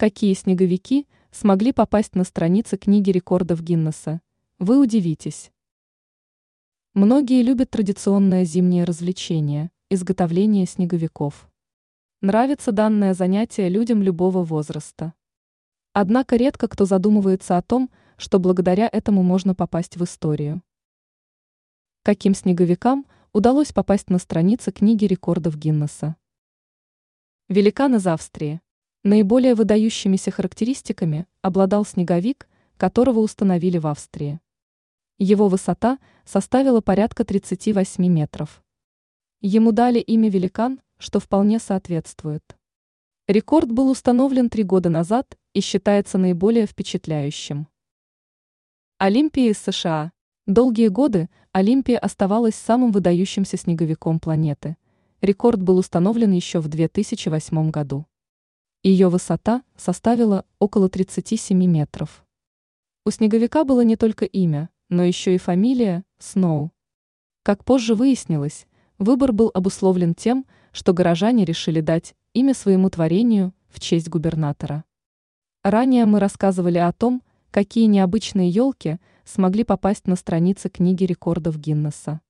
Какие снеговики смогли попасть на страницы книги рекордов Гиннесса? Вы удивитесь. Многие любят традиционное зимнее развлечение – изготовление снеговиков. Нравится данное занятие людям любого возраста. Однако редко кто задумывается о том, что благодаря этому можно попасть в историю. Каким снеговикам удалось попасть на страницы книги рекордов Гиннесса? Великан из Австрии. Наиболее выдающимися характеристиками обладал снеговик, которого установили в Австрии. Его высота составила порядка 38 метров. Ему дали имя «Великан», что вполне соответствует. Рекорд был установлен три года назад и считается наиболее впечатляющим. Олимпия из США. Долгие годы Олимпия оставалась самым выдающимся снеговиком планеты. Рекорд был установлен еще в 2008 году. Ее высота составила около 37 метров. У снеговика было не только имя, но еще и фамилия – Сноу. Как позже выяснилось, выбор был обусловлен тем, что горожане решили дать имя своему творению в честь губернатора. Ранее мы рассказывали о том, какие необычные елки смогли попасть на страницы книги рекордов Гиннесса.